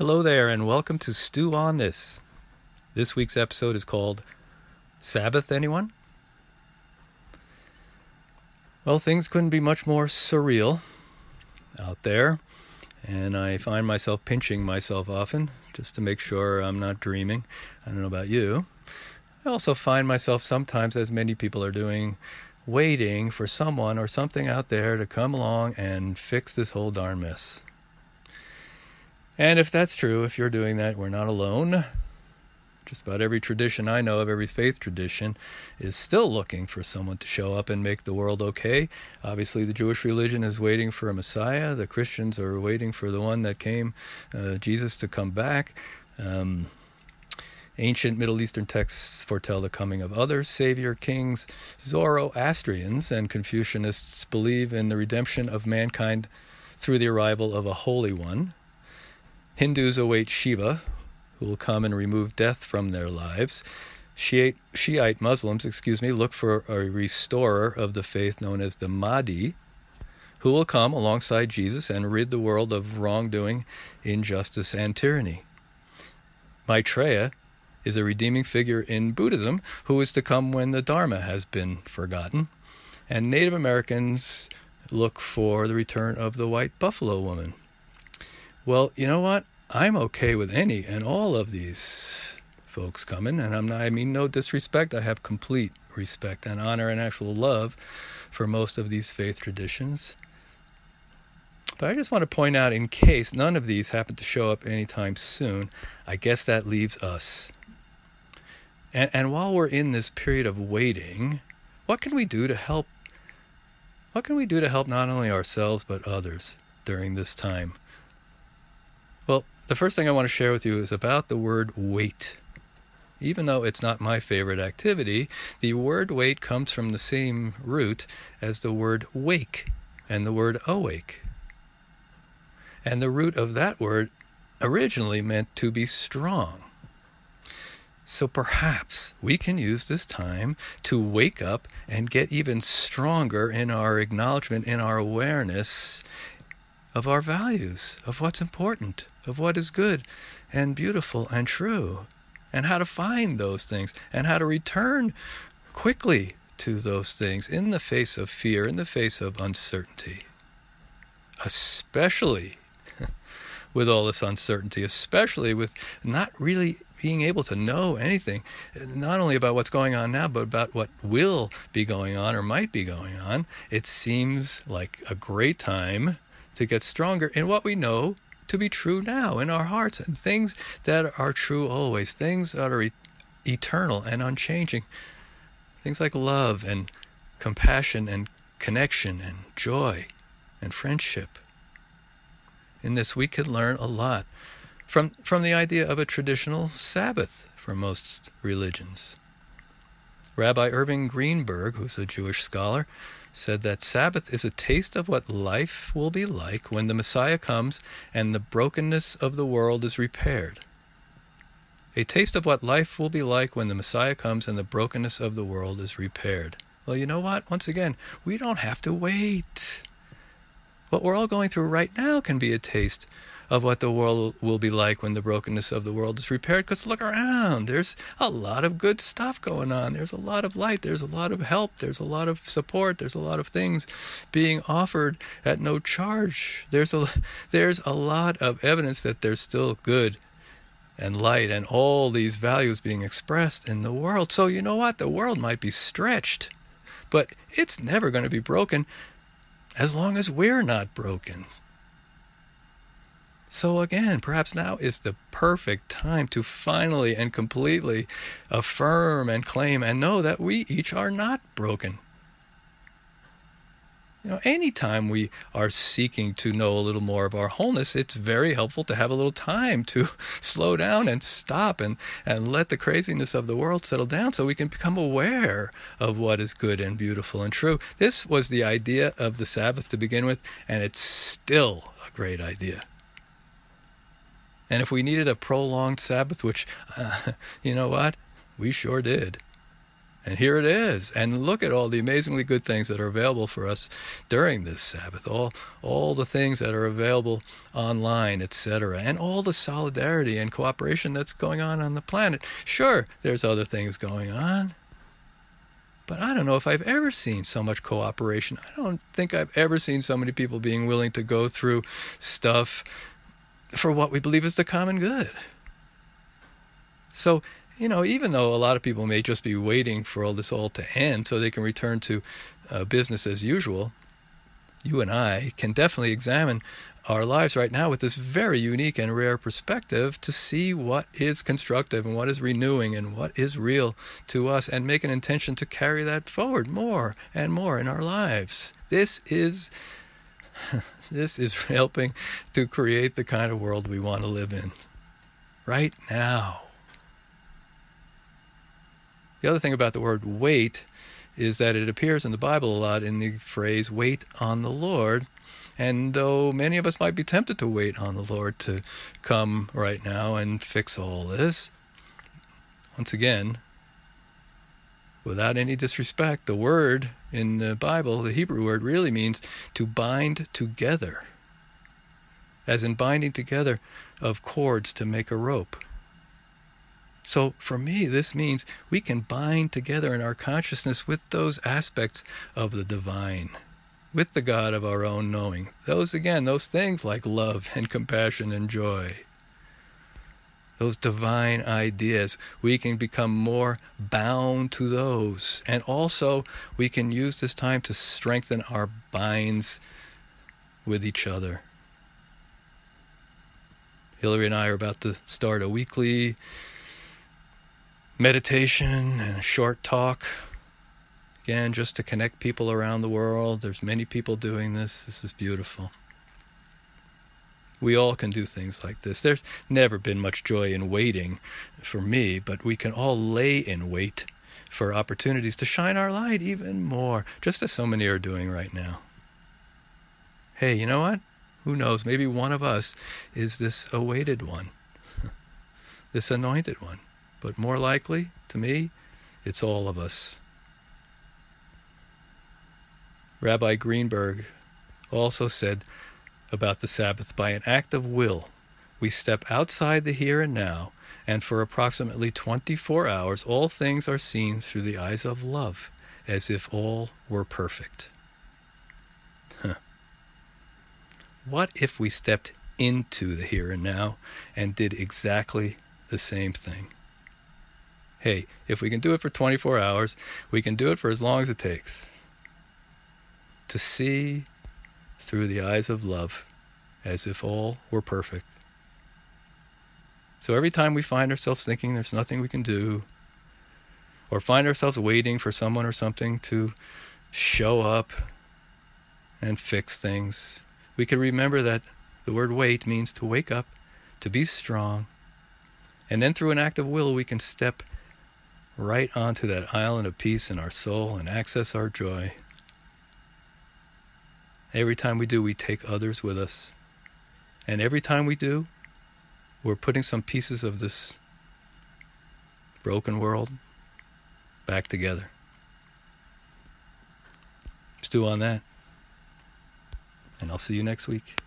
Hello there, and welcome to Stew on This. This week's episode is called Sabbath, anyone? Well, things couldn't be much more surreal out there, and I find myself pinching myself often just to make sure I'm not dreaming. I don't know about you. I also find myself sometimes, as many people are doing, waiting for someone or something out there to come along and fix this whole darn mess. And if that's true, if you're doing that, we're not alone. Just about every tradition I know of, every faith tradition, is still looking for someone to show up and make the world okay. Obviously, the Jewish religion is waiting for a Messiah. The Christians are waiting for the one that came, uh, Jesus, to come back. Um, Ancient Middle Eastern texts foretell the coming of other savior kings. Zoroastrians and Confucianists believe in the redemption of mankind through the arrival of a holy one. Hindus await Shiva, who will come and remove death from their lives. Shiite, Shiite Muslims, excuse me, look for a restorer of the faith known as the Mahdi, who will come alongside Jesus and rid the world of wrongdoing, injustice, and tyranny. Maitreya is a redeeming figure in Buddhism who is to come when the Dharma has been forgotten. And Native Americans look for the return of the white buffalo woman. Well, you know what? I'm okay with any and all of these folks coming, and I'm not, I mean no disrespect. I have complete respect and honor and actual love for most of these faith traditions. But I just want to point out, in case none of these happen to show up anytime soon, I guess that leaves us. And, and while we're in this period of waiting, what can we do to help? What can we do to help not only ourselves but others during this time? Well, the first thing I want to share with you is about the word wait. Even though it's not my favorite activity, the word wait comes from the same root as the word wake and the word awake. And the root of that word originally meant to be strong. So perhaps we can use this time to wake up and get even stronger in our acknowledgement, in our awareness of our values, of what's important, of what is good and beautiful and true, and how to find those things, and how to return quickly to those things in the face of fear, in the face of uncertainty. Especially with all this uncertainty, especially with not really being able to know anything, not only about what's going on now, but about what will be going on or might be going on, it seems like a great time to get stronger in what we know to be true now in our hearts and things that are true always, things that are e- eternal and unchanging. Things like love and compassion and connection and joy and friendship. In this, we can learn a lot from, from the idea of a traditional Sabbath for most religions. Rabbi Irving Greenberg, who's a Jewish scholar, said that Sabbath is a taste of what life will be like when the Messiah comes and the brokenness of the world is repaired. A taste of what life will be like when the Messiah comes and the brokenness of the world is repaired. Well, you know what? Once again, we don't have to wait. What we're all going through right now can be a taste of what the world will be like when the brokenness of the world is repaired. Because look around, there's a lot of good stuff going on. There's a lot of light. There's a lot of help. There's a lot of support. There's a lot of things being offered at no charge. There's a there's a lot of evidence that there's still good and light and all these values being expressed in the world. So you know what? The world might be stretched, but it's never going to be broken as long as we're not broken. So, again, perhaps now is the perfect time to finally and completely affirm and claim and know that we each are not broken. You know, anytime we are seeking to know a little more of our wholeness, it's very helpful to have a little time to slow down and stop and, and let the craziness of the world settle down so we can become aware of what is good and beautiful and true. This was the idea of the Sabbath to begin with, and it's still a great idea. And if we needed a prolonged Sabbath, which, uh, you know what? We sure did. And here it is. And look at all the amazingly good things that are available for us during this Sabbath. All all the things that are available online, etc. And all the solidarity and cooperation that's going on on the planet. Sure, there's other things going on. But I don't know if I've ever seen so much cooperation. I don't think I've ever seen so many people being willing to go through stuff for what we believe is the common good. So you know, even though a lot of people may just be waiting for all this all to end so they can return to uh, business as usual, you and I can definitely examine our lives right now with this very unique and rare perspective to see what is constructive and what is renewing and what is real to us and make an intention to carry that forward more and more in our lives. This is this is helping to create the kind of world we want to live in right now. The other thing about the word wait is that it appears in the Bible a lot in the phrase wait on the Lord. And though many of us might be tempted to wait on the Lord to come right now and fix all this, once again, without any disrespect, the word in the Bible, the Hebrew word, really means to bind together, as in binding together of cords to make a rope. So for me, this means we can bind together in our consciousness with those aspects of the divine, with the God of our own knowing. Those, again, those things like love and compassion and joy. Those divine ideas, we can become more bound to those. And also, we can use this time to strengthen our binds with each other. Hillary and I are about to start a weekly meditation and a short talk. Again, just to connect people around the world. There's many people doing this. This is beautiful. We all can do things like this. There's never been much joy in waiting for me, but we can all lay in wait for opportunities to shine our light even more, just as so many are doing right now. Hey, you know what? Who knows? Maybe one of us is this awaited one, this anointed one. But more likely, to me, it's all of us. Rabbi Greenberg also said about the Sabbath by an act of will, we step outside the here and now, and for approximately 24 hours, all things are seen through the eyes of love, as if all were perfect. Huh. What if we stepped into the here and now and did exactly the same thing? hey, if we can do it for 24 hours, we can do it for as long as it takes. To see through the eyes of love as if all were perfect. So every time we find ourselves thinking there's nothing we can do, or find ourselves waiting for someone or something to show up and fix things, we can remember that the word wait means to wake up, to be strong, and then through an act of will, we can step right onto that island of peace in our soul and access our joy. Every time we do, we take others with us. And every time we do, we're putting some pieces of this broken world back together. Stew on that. And I'll see you next week.